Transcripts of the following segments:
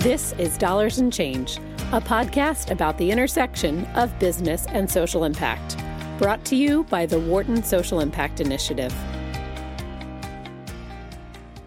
This is Dollars and Change, a podcast about the intersection of business and social impact, brought to you by the Wharton Social Impact Initiative.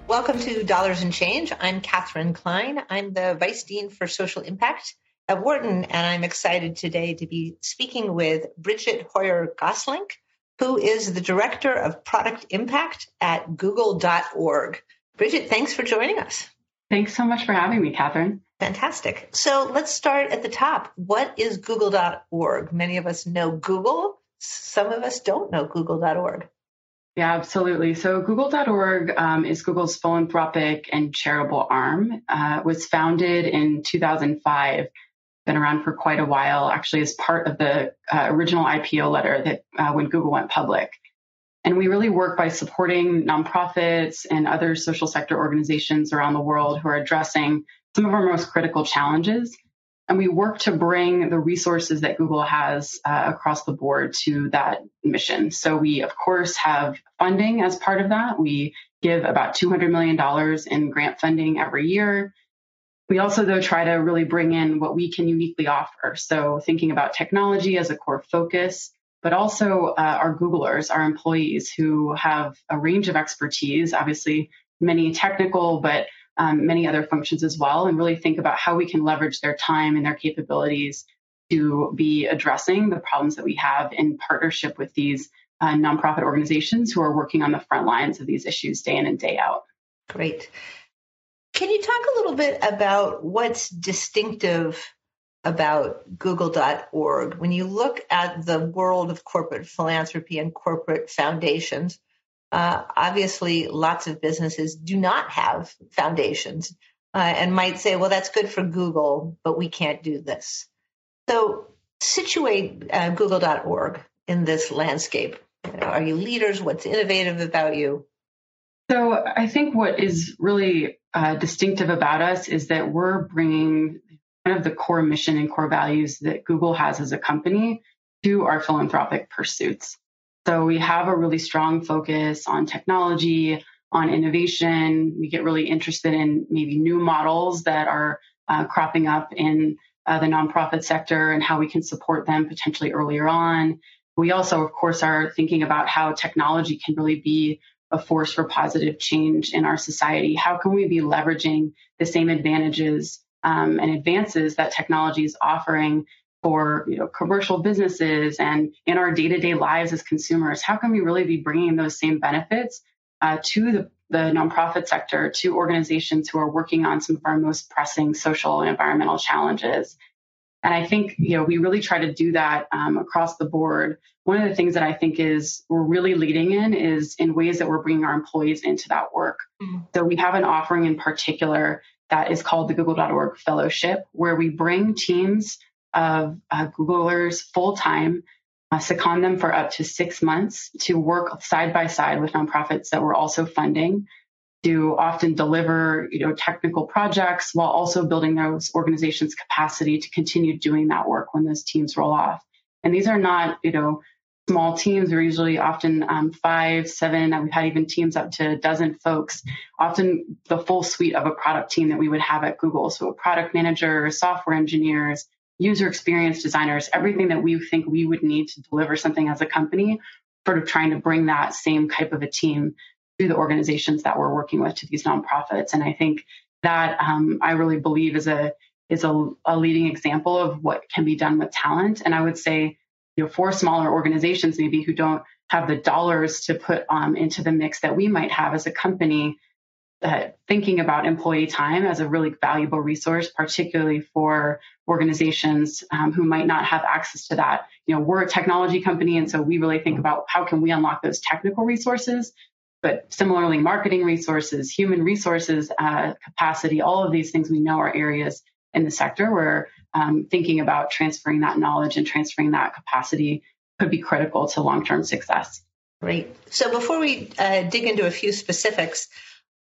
Welcome to Dollars and Change. I'm Katherine Klein. I'm the Vice Dean for Social Impact at Wharton, and I'm excited today to be speaking with Brigitte Hoyer Gosselink, who is the Director of Product Impact at Google.org. Bridget, thanks for joining us. Thanks so much for having me, Katherine. Fantastic. So let's start at the top. What is Google.org? Many of us know Google. Some of us don't know Google.org. Yeah, absolutely. So Google.org um, is Google's philanthropic and charitable arm. Uh, was founded in 2005. Been around for quite a while, actually, as part of the uh, original IPO letter that uh, when Google went public. And we really work by supporting nonprofits and other social sector organizations around the world who are addressing some of our most critical challenges. And we work to bring the resources that Google has uh, across the board to that mission. So we, of course, have funding as part of that. We give about $200 million in grant funding every year. We also, though, try to really bring in what we can uniquely offer. So thinking about technology as a core focus, but also uh, our Googlers, our employees who have a range of expertise, obviously many technical, but um, many other functions as well, and really think about how we can leverage their time and their capabilities to be addressing the problems that we have in partnership with these uh, nonprofit organizations who are working on the front lines of these issues day in and day out. Great. Can you talk a little bit about what's distinctive about google.org. When you look at the world of corporate philanthropy and corporate foundations, uh, obviously lots of businesses do not have foundations uh, and might say, well, that's good for Google, but we can't do this. So situate uh, google.org in this landscape. Are you leaders? What's innovative about you? So I think what is really uh, distinctive about us is that we're bringing kind of the core mission and core values that Google has as a company to our philanthropic pursuits. So we have a really strong focus on technology, on innovation. We get really interested in maybe new models that are uh, cropping up in uh, the nonprofit sector and how we can support them potentially earlier on. We also, of course, are thinking about how technology can really be a force for positive change in our society. How can we be leveraging the same advantages um, and advances that technology is offering for you know commercial businesses and in our day-to-day lives as consumers how can we really be bringing those same benefits uh, to the, the nonprofit sector to organizations who are working on some of our most pressing social and environmental challenges? And i think you know we really try to do that um, across the board. One of the things that i think is we're really leading in is in ways that we're bringing our employees into that work. Mm-hmm. so we have an offering in particular that is called the google.org fellowship where we bring teams of uh, googlers full time uh, second them for up to six months to work side by side with nonprofits that we're also funding to often deliver you know technical projects while also building those organizations capacity to continue doing that work when those teams roll off. And these are not you know small teams. They're usually often um, five, seven. We've had even teams up to a dozen folks, often the full suite of a product team that we would have at Google. So a product manager, software engineers, user experience designers, everything that we think we would need to deliver something as a company, sort of trying to bring that same type of a team to the organizations that we're working with to these nonprofits. And I think that um, I really believe is a is a, a leading example of what can be done with talent. And I would say you know, for smaller organizations maybe who don't have the dollars to put um, into the mix that we might have as a company, thinking about employee time as a really valuable resource, particularly for organizations um, who might not have access to that. You know, we're a technology company, and so we really think about how can we unlock those technical resources. But similarly, marketing resources, human resources uh, capacity, all of these things we know are areas in the sector where um, thinking about transferring that knowledge and transferring that capacity could be critical to long term success. Great. So before we uh, dig into a few specifics,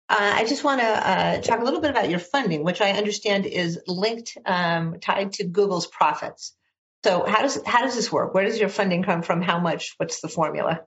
uh, I just want to uh, talk a little bit about your funding, which I understand is linked, um, tied to Google's profits. So how does how does this work? Where does your funding come from? How much? What's the formula?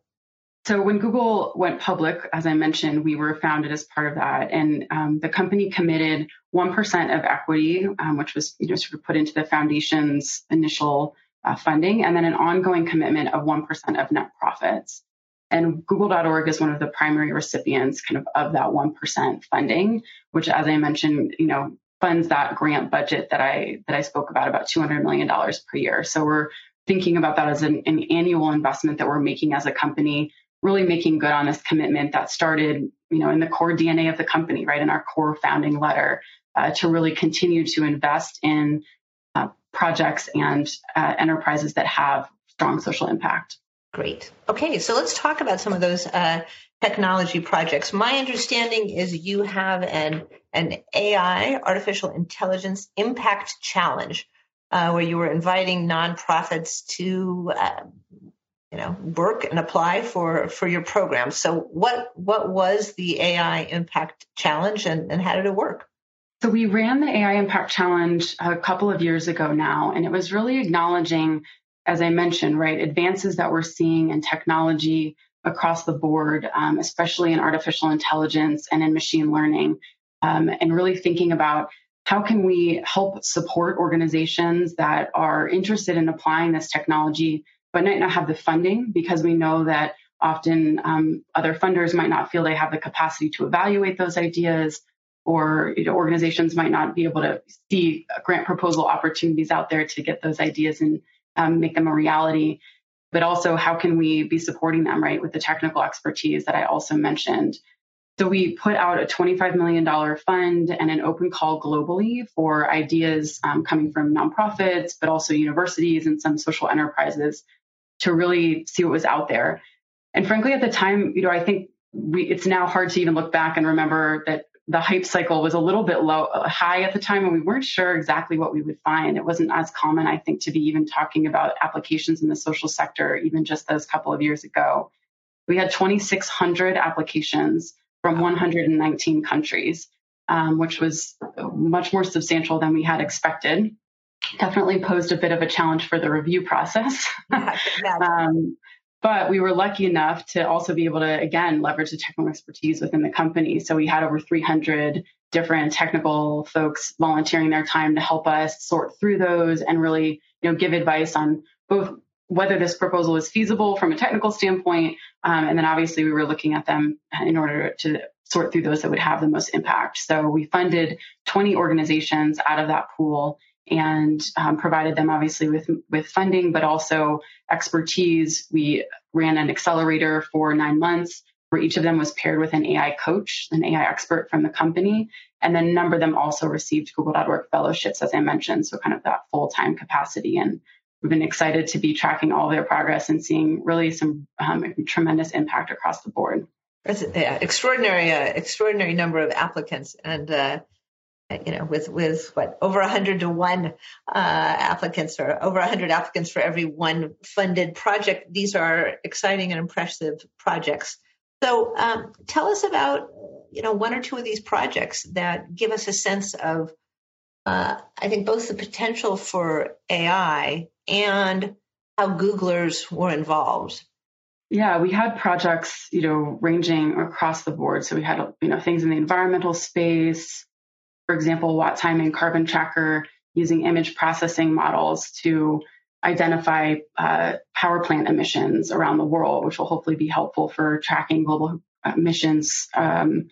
So when Google went public, as I mentioned, we were founded as part of that, and um, the company committed one percent of equity, um, which was you know sort of put into the foundation's initial uh, funding, and then an ongoing commitment of one percent of net profits. And Google.org is one of the primary recipients, kind of of that one percent funding, which, as I mentioned, you know funds that grant budget that I that I spoke about, about two hundred million dollars per year. So we're thinking about that as an, an annual investment that we're making as a company really making good on this commitment that started, you know, in the core DNA of the company, right, in our core founding letter, uh, to really continue to invest in uh, projects and uh, enterprises that have strong social impact. Great. Okay, so let's talk about some of those uh, technology projects. My understanding is you have an an AI, artificial intelligence impact challenge, uh, where you were inviting nonprofits to uh, you know work and apply for for your program. So what what was the ai impact challenge and, and how did it work? So we ran the ai impact challenge a couple of years ago now and it was really acknowledging as i mentioned right advances that we're seeing in technology across the board um, especially in artificial intelligence and in machine learning um, and really thinking about how can we help support organizations that are interested in applying this technology but might not have the funding because we know that often um, other funders might not feel they have the capacity to evaluate those ideas or you know, organizations might not be able to see grant proposal opportunities out there to get those ideas and um, make them a reality. But also how can we be supporting them right with the technical expertise that i also mentioned? So we put out a $25 million fund and an open call globally for ideas um, coming from nonprofits, but also universities and some social enterprises to really see what was out there. And frankly, at the time, you know, I think we, it's now hard to even look back and remember that the hype cycle was a little bit low, high at the time, and we weren't sure exactly what we would find. It wasn't as common, I think, to be even talking about applications in the social sector, even just those couple of years ago. We had 2,600 applications from 119 countries, um, which was much more substantial than we had expected definitely posed a bit of a challenge for the review process. um, but we were lucky enough to also be able to, again, leverage the technical expertise within the company. So we had over 300 different technical folks volunteering their time to help us sort through those and really, you know, give advice on both whether this proposal is feasible from a technical standpoint, um, and then obviously we were looking at them in order to sort through those that would have the most impact. So we funded 20 organizations out of that pool and um, provided them obviously with with funding, but also expertise. We ran an accelerator for nine months where each of them was paired with an AI coach, an AI expert from the company, and then a number of them also received Google.org fellowships, as I mentioned, so kind of that full time capacity. And we've been excited to be tracking all their progress and seeing really some um, tremendous impact across the board. That's an extraordinary, uh, extraordinary number of applicants, and uh, you know, with with what over hundred to one uh, applicants or over hundred applicants for every one funded project. These are exciting and impressive projects. So, um, tell us about you know one or two of these projects that give us a sense of, uh, I think, both the potential for AI and how Googlers were involved. Yeah, we had projects, you know, ranging across the board. So we had, you know, things in the environmental space, for example, WattTime and Carbon Tracker using image processing models to identify uh, power plant emissions around the world, which will hopefully be helpful for tracking global emissions um,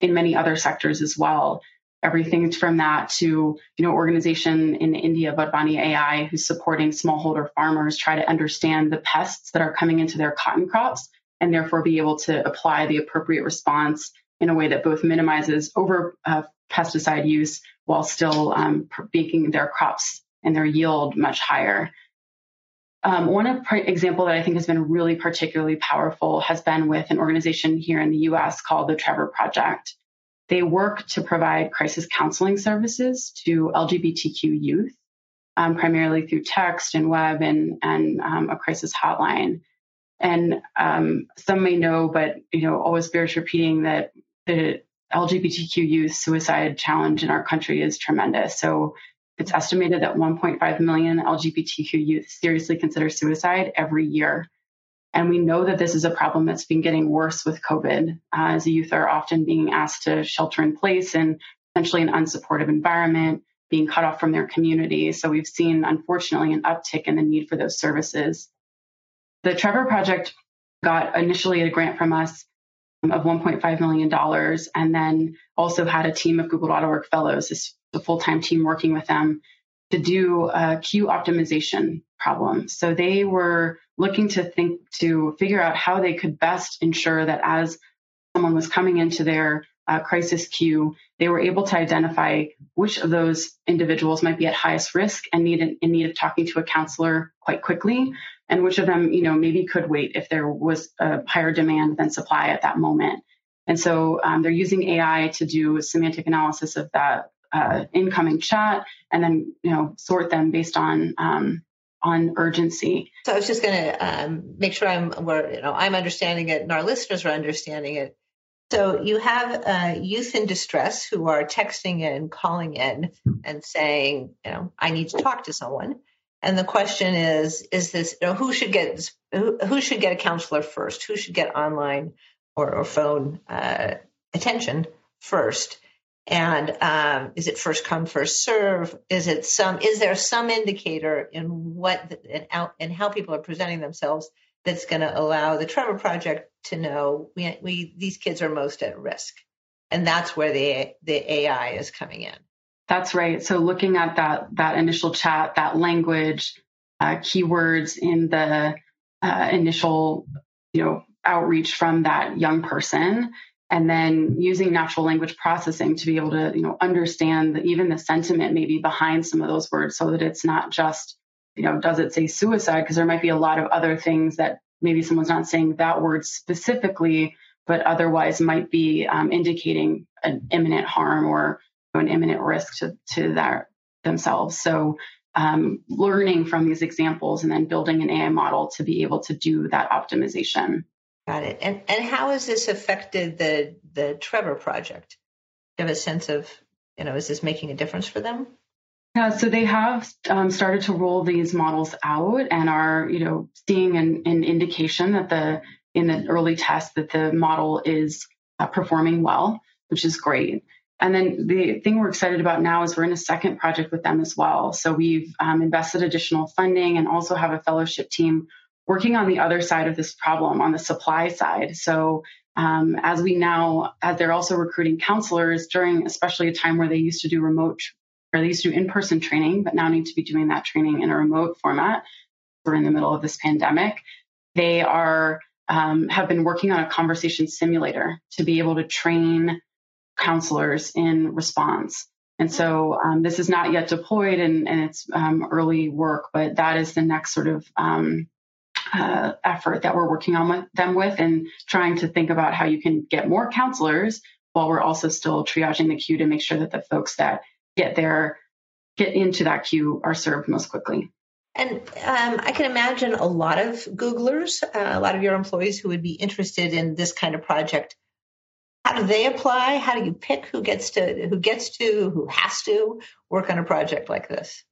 in many other sectors as well. Everything from that to, you know, organization in India, Wadhwani AI, who's supporting smallholder farmers try to understand the pests that are coming into their cotton crops and therefore be able to apply the appropriate response in a way that both minimizes over uh, pesticide use while still um, making their crops and their yield much higher. Um, one example that I think has been really particularly powerful has been with an organization here in the US called the Trevor Project. They work to provide crisis counseling services to LGBTQ youth, um, primarily through text and web and, and um, a crisis hotline. And um, some may know, but you know, always bears repeating that the LGBTQ youth suicide challenge in our country is tremendous. So it's estimated that 1.5 million LGBTQ youth seriously consider suicide every year. And we know that this is a problem that's been getting worse with COVID, uh, as youth are often being asked to shelter in place in essentially an unsupportive environment, being cut off from their community. So we've seen, unfortunately, an uptick in the need for those services. The Trevor Project got initially a grant from us of $1.5 million and then also had a team of Google.org fellows, this a full-time team working with them to do a queue optimization problem. So they were looking to think to figure out how they could best ensure that as someone was coming into their uh, crisis queue, they were able to identify which of those individuals might be at highest risk and need in need of talking to a counselor quite quickly, and which of them, you know, maybe could wait if there was a higher demand than supply at that moment. And so um, they're using AI to do semantic analysis of that uh, incoming chat, and then you know sort them based on um, on urgency. So I was just going to um, make sure I'm where you know I'm understanding it and our listeners are understanding it. So you have uh, youth in distress who are texting and calling in, and saying, you know, I need to talk to someone. And the question is, is this you know, who should get who, who should get a counselor first? Who should get online or, or phone uh, attention first? And um, is it first come first serve? Is it some? Is there some indicator in what and how, people are presenting themselves that's going to allow the Trevor Project to know we, we these kids are most at risk, and that's where the the AI is coming in. That's right. So looking at that that initial chat, that language, uh, keywords in the uh, initial you know outreach from that young person and then using natural language processing to be able to you know understand the, even the sentiment maybe behind some of those words so that it's not just you know does it say suicide because there might be a lot of other things that maybe someone's not saying that word specifically but otherwise might be um, indicating an imminent harm or an imminent risk to, to that themselves so um, learning from these examples and then building an ai model to be able to do that optimization Got it. And and how has this affected the the Trevor project? Do you have a sense of, you know, is this making a difference for them? Yeah, so they have um, started to roll these models out and are, you know, seeing an, an indication that the in the early test that the model is uh, performing well, which is great. And then the thing we're excited about now is we're in a second project with them as well. So we've um, invested additional funding and also have a fellowship team working on the other side of this problem, on the supply side. So um, as we now, as they're also recruiting counselors during, especially a time where they used to do remote or they used to do in-person training, but now need to be doing that training in a remote format. We're in the middle of this pandemic. They are um, have been working on a conversation simulator to be able to train counselors in response. And so um, this is not yet deployed and, and it's um, early work, but that is the next sort of um, uh, effort that we're working on with them with and trying to think about how you can get more counselors while we're also still triaging the queue to make sure that the folks that get there get into that queue are served most quickly. And um, I can imagine a lot of Googlers, uh, a lot of your employees who would be interested in this kind of project. How do they apply? How do you pick who gets to who gets to who has to work on a project like this?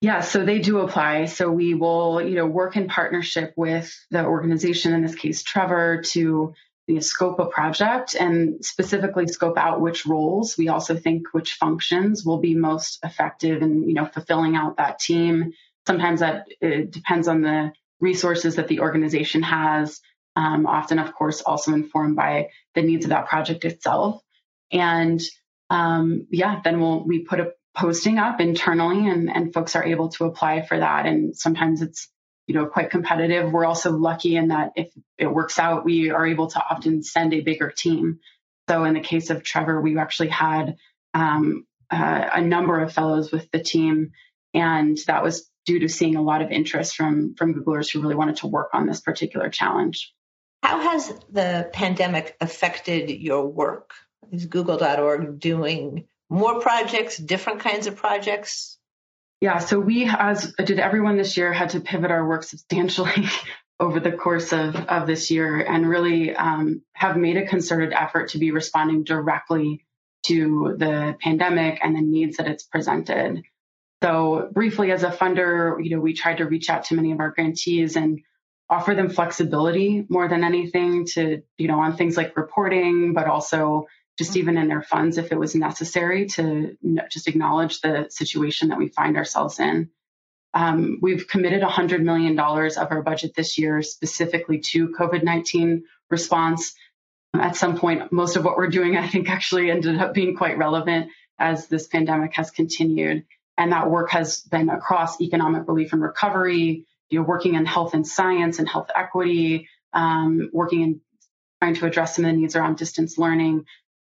Yeah, so they do apply. So we will, you know, work in partnership with the organization, in this case, Trevor, to you know, scope a project and specifically scope out which roles. We also think which functions will be most effective in, you know, fulfilling out that team. Sometimes that depends on the resources that the organization has. Um, often, of course, also informed by the needs of that project itself. And um, yeah, then we'll we put a posting up internally and, and folks are able to apply for that. And sometimes it's, you know, quite competitive. We're also lucky in that if it works out, we are able to often send a bigger team. So in the case of Trevor, we actually had um, uh, a number of fellows with the team, and that was due to seeing a lot of interest from from Googlers who really wanted to work on this particular challenge. How has the pandemic affected your work? Is Google.org doing more projects, different kinds of projects? Yeah, so we, as did everyone this year, had to pivot our work substantially over the course of, of this year and really um, have made a concerted effort to be responding directly to the pandemic and the needs that it's presented. So briefly as a funder, you know, we tried to reach out to many of our grantees and offer them flexibility more than anything to, you know, on things like reporting, but also just even in their funds if it was necessary to just acknowledge the situation that we find ourselves in. Um, we've committed $100 million of our budget this year specifically to COVID 19 response. At some point, most of what we're doing, I think, actually ended up being quite relevant as this pandemic has continued. And that work has been across economic relief and recovery, you know, working in health and science and health equity, um, working in trying to address some of the needs around distance learning,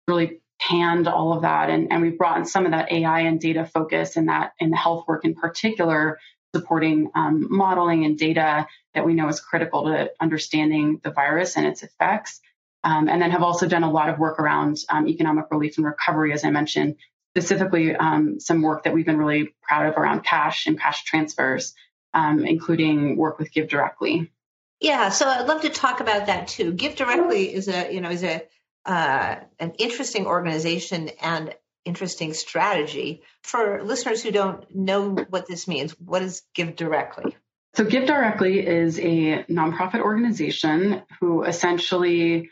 really panned all of that. And, and we've brought in some of that AI and data focus in that in the health work in particular, supporting um, modeling and data that we know is critical to understanding the virus and its effects. Um, and then have also done a lot of work around um, economic relief and recovery, as I mentioned, specifically um, some work that we've been really proud of around cash and cash transfers, um, including work with GiveDirectly. Yeah, so I'd love to talk about that too. GiveDirectly is a you know is a uh, an interesting organization and interesting strategy for listeners who don't know what this means. What is GiveDirectly? So, GiveDirectly is a nonprofit organization who essentially,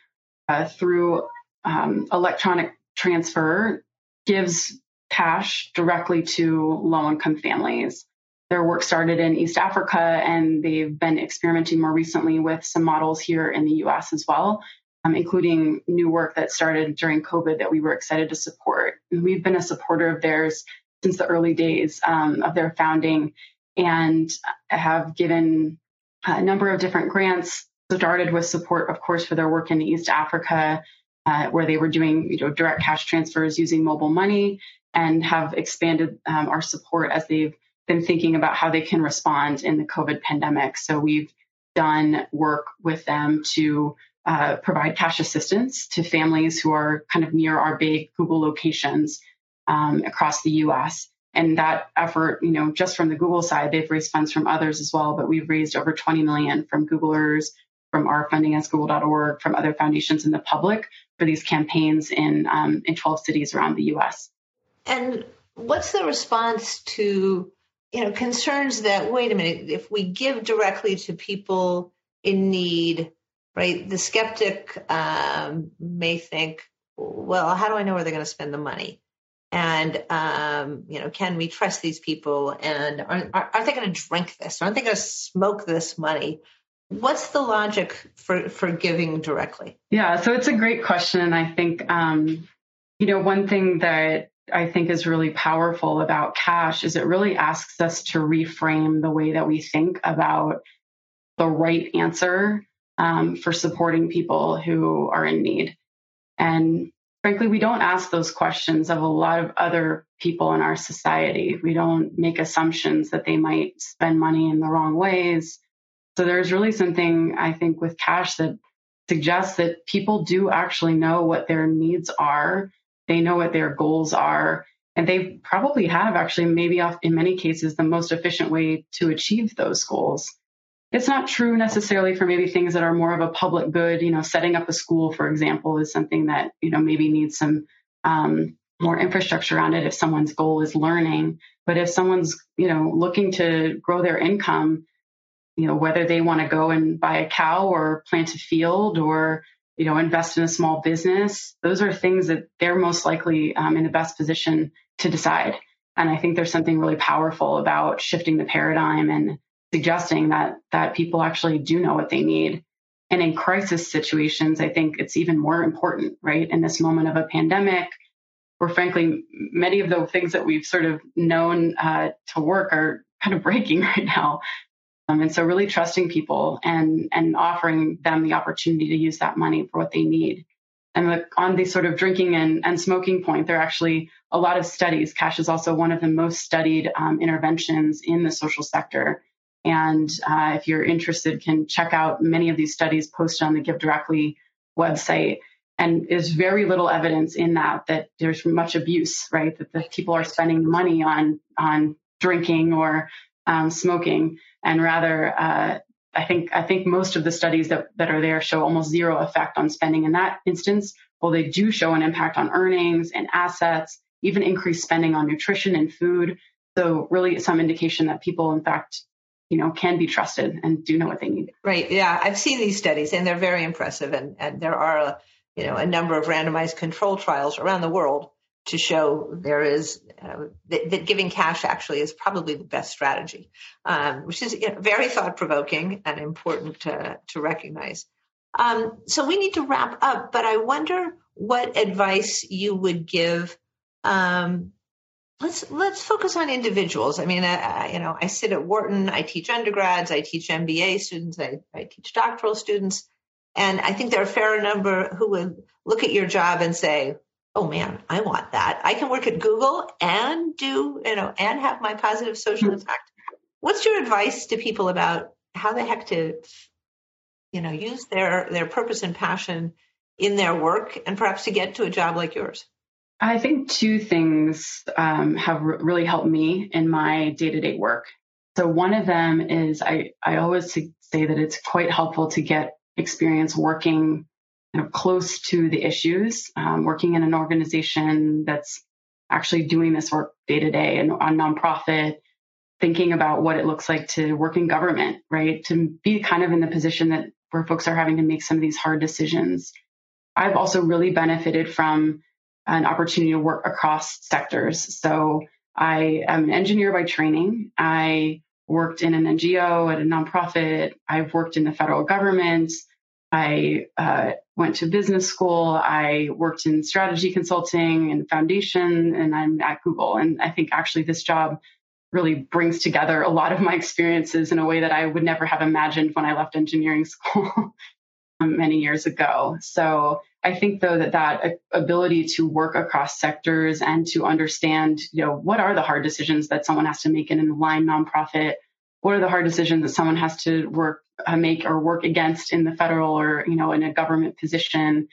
uh, through um, electronic transfer, gives cash directly to low income families. Their work started in East Africa, and they've been experimenting more recently with some models here in the US as well, um, including new work that started during COVID that we were excited to support. We've been a supporter of theirs since the early days um, of their founding and have given a number of different grants. Started with support, of course, for their work in East Africa, uh, where they were doing you know, direct cash transfers using mobile money, and have expanded um, our support as they've been thinking about how they can respond in the COVID pandemic. So we've done work with them to uh, provide cash assistance to families who are kind of near our big Google locations um, across the US. And that effort, you know, just from the Google side, they've raised funds from others as well, but we've raised over 20 million from Googlers, from our funding as google.org, from other foundations in the public for these campaigns in, um, in 12 cities around the US. And what's the response to you know concerns that wait a minute if we give directly to people in need right? The skeptic um, may think well how do i know where they're going to spend the money? And um, you know can we trust these people? And aren't, aren't they going to drink this? Aren't they going to smoke this money? What's the logic for for giving directly? Yeah so it's a great question i think um, you know one thing that I think is really powerful about cash is it really asks us to reframe the way that we think about the right answer um, for supporting people who are in need. And frankly, we don't ask those questions of a lot of other people in our society. We don't make assumptions that they might spend money in the wrong ways. So there's really something I think with cash that suggests that people do actually know what their needs are they know what their goals are. And they probably have actually, maybe in many cases, the most efficient way to achieve those goals. It's not true necessarily for maybe things that are more of a public good. You know, setting up a school, for example, is something that, you know, maybe needs some um, more infrastructure around it if someone's goal is learning. But if someone's, you know, looking to grow their income, you know, whether they want to go and buy a cow or plant a field or you know, invest in a small business. Those are things that they're most likely um, in the best position to decide. And I think there's something really powerful about shifting the paradigm and suggesting that that people actually do know what they need. And in crisis situations, I think it's even more important, right? In this moment of a pandemic, where frankly, many of the things that we've sort of known uh, to work are kind of breaking right now. Um, and so really trusting people and, and offering them the opportunity to use that money for what they need. And the, on the sort of drinking and, and smoking point, there are actually a lot of studies. Cash is also one of the most studied um, interventions in the social sector. And uh, if you're interested, can check out many of these studies posted on the GiveDirectly website. And there's very little evidence in that that there's much abuse, right? That the people are spending money on on drinking or um, smoking and rather uh, I think I think most of the studies that, that are there show almost zero effect on spending in that instance. Well, they do show an impact on earnings and assets, even increased spending on nutrition and food. So really some indication that people in fact you know, can be trusted and do know what they need. Right. Yeah. I've seen these studies and they're very impressive. And, and there are, a, you know, a number of randomized control trials around the world to show there is uh, that, that, giving cash actually is probably the best strategy, um, which is you know, very thought provoking and important to, to recognize. Um, so we need to wrap up, but I wonder what advice you would give um, let's let's focus on individuals. I mean, I, you know, I sit at Wharton. I teach undergrads. I teach MBA students. I, I teach doctoral students, and I think there are a fair number who would look at your job and say, "Oh man, I want that. I can work at Google and do you know and have my positive social mm-hmm. impact." What's your advice to people about how the heck to, you know, use their their purpose and passion in their work and perhaps to get to a job like yours? I think two things um, have really helped me in my day to day work. So, one of them is I, I always say that it's quite helpful to get experience working close to the issues, um, working in an organization that's actually doing this work day to day and on nonprofit, thinking about what it looks like to work in government, right? To be kind of in the position that where folks are having to make some of these hard decisions. I've also really benefited from an opportunity to work across sectors. So I am an engineer by training. I worked in an NGO at a nonprofit. I've worked in the federal government. I uh, went to business school. I worked in strategy consulting and foundation, and I'm at Google. And I think actually this job really brings together a lot of my experiences in a way that I would never have imagined when I left engineering school many years ago. So I think though that that ability to work across sectors and to understand, you know, what are the hard decisions that someone has to make in an aligned nonprofit? What are the hard decisions that someone has to work uh, make or work against in the federal or you know in a government position?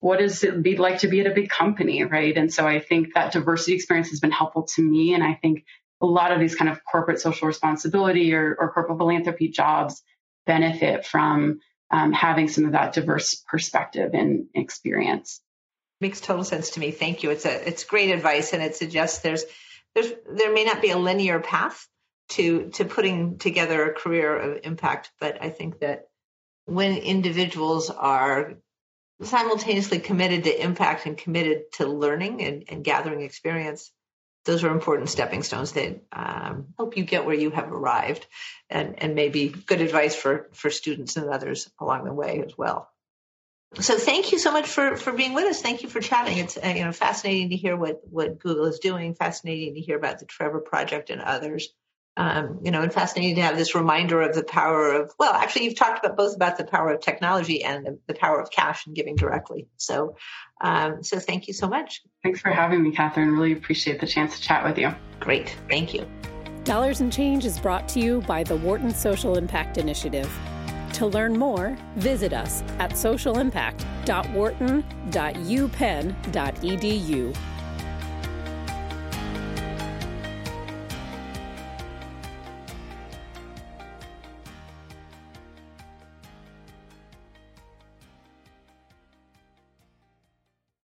What does it be like to be at a big company, right? And so I think that diversity experience has been helpful to me, and I think a lot of these kind of corporate social responsibility or, or corporate philanthropy jobs benefit from um, having some of that diverse perspective and experience. Makes total sense to me. Thank you. It's a it's great advice, and it suggests there's there's there may not be a linear path to to putting together a career of impact, but I think that when individuals are simultaneously committed to impact and committed to learning and, and gathering experience, those are important stepping stones that um, help you get where you have arrived and, and maybe good advice for, for students and others along the way as well. So thank you so much for, for being with us. Thank you for chatting. It's uh, you know fascinating to hear what, what Google is doing, fascinating to hear about the Trevor Project and others um, you know, and fascinating to have this reminder of the power of, well, actually, you've talked about both about the power of technology and the, the power of cash and giving directly. So, um, so thank you so much. Thanks for having me, Katherine. Really appreciate the chance to chat with you. Great. Thank you. Dollars and Change is brought to you by the Wharton Social Impact Initiative. To learn more, visit us at socialimpact.wharton.upenn.edu.